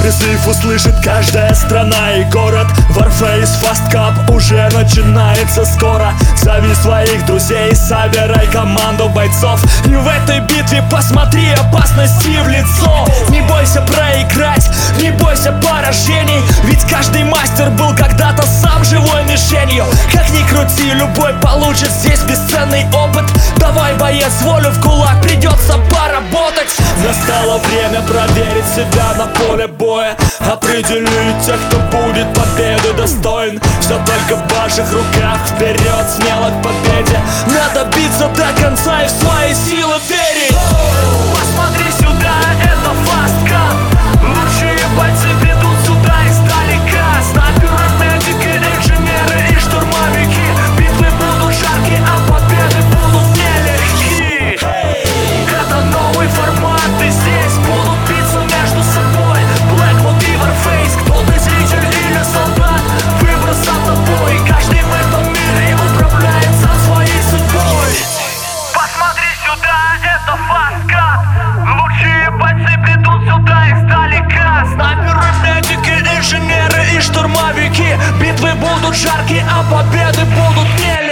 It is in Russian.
призыв услышит каждая страна и город Warface Fast Cup уже начинается скоро. Зови своих друзей, собирай команду бойцов. И в этой битве посмотри опасности в лицо. Не бойся проиграть, не бойся поражений Ведь каждый мастер был когда-то живой мишенью. Как ни крути, любой получит здесь бесценный опыт. Давай, боец, волю в кулак, придется поработать. Настало время проверить себя на поле боя. Определить тех, кто будет победы достоин. Все только в ваших руках, вперед, смело к победе. Надо биться до конца и в свои силы верить сюда, это фаскат Лучшие бойцы придут сюда и стали кас Снайперы, медики, инженеры и штурмовики. Битвы будут жаркие, а победы будут нелегкие